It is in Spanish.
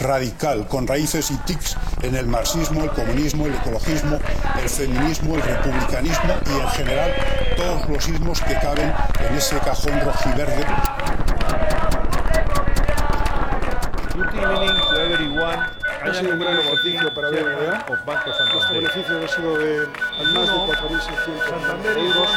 radical, con raíces y tics en el marxismo, el comunismo, el ecologismo, el feminismo, el republicanismo y en general todos los ismos que caben en ese cajón rojiverde. Ha sido un gran para este beneficio ha sido de más de 4.600 euros.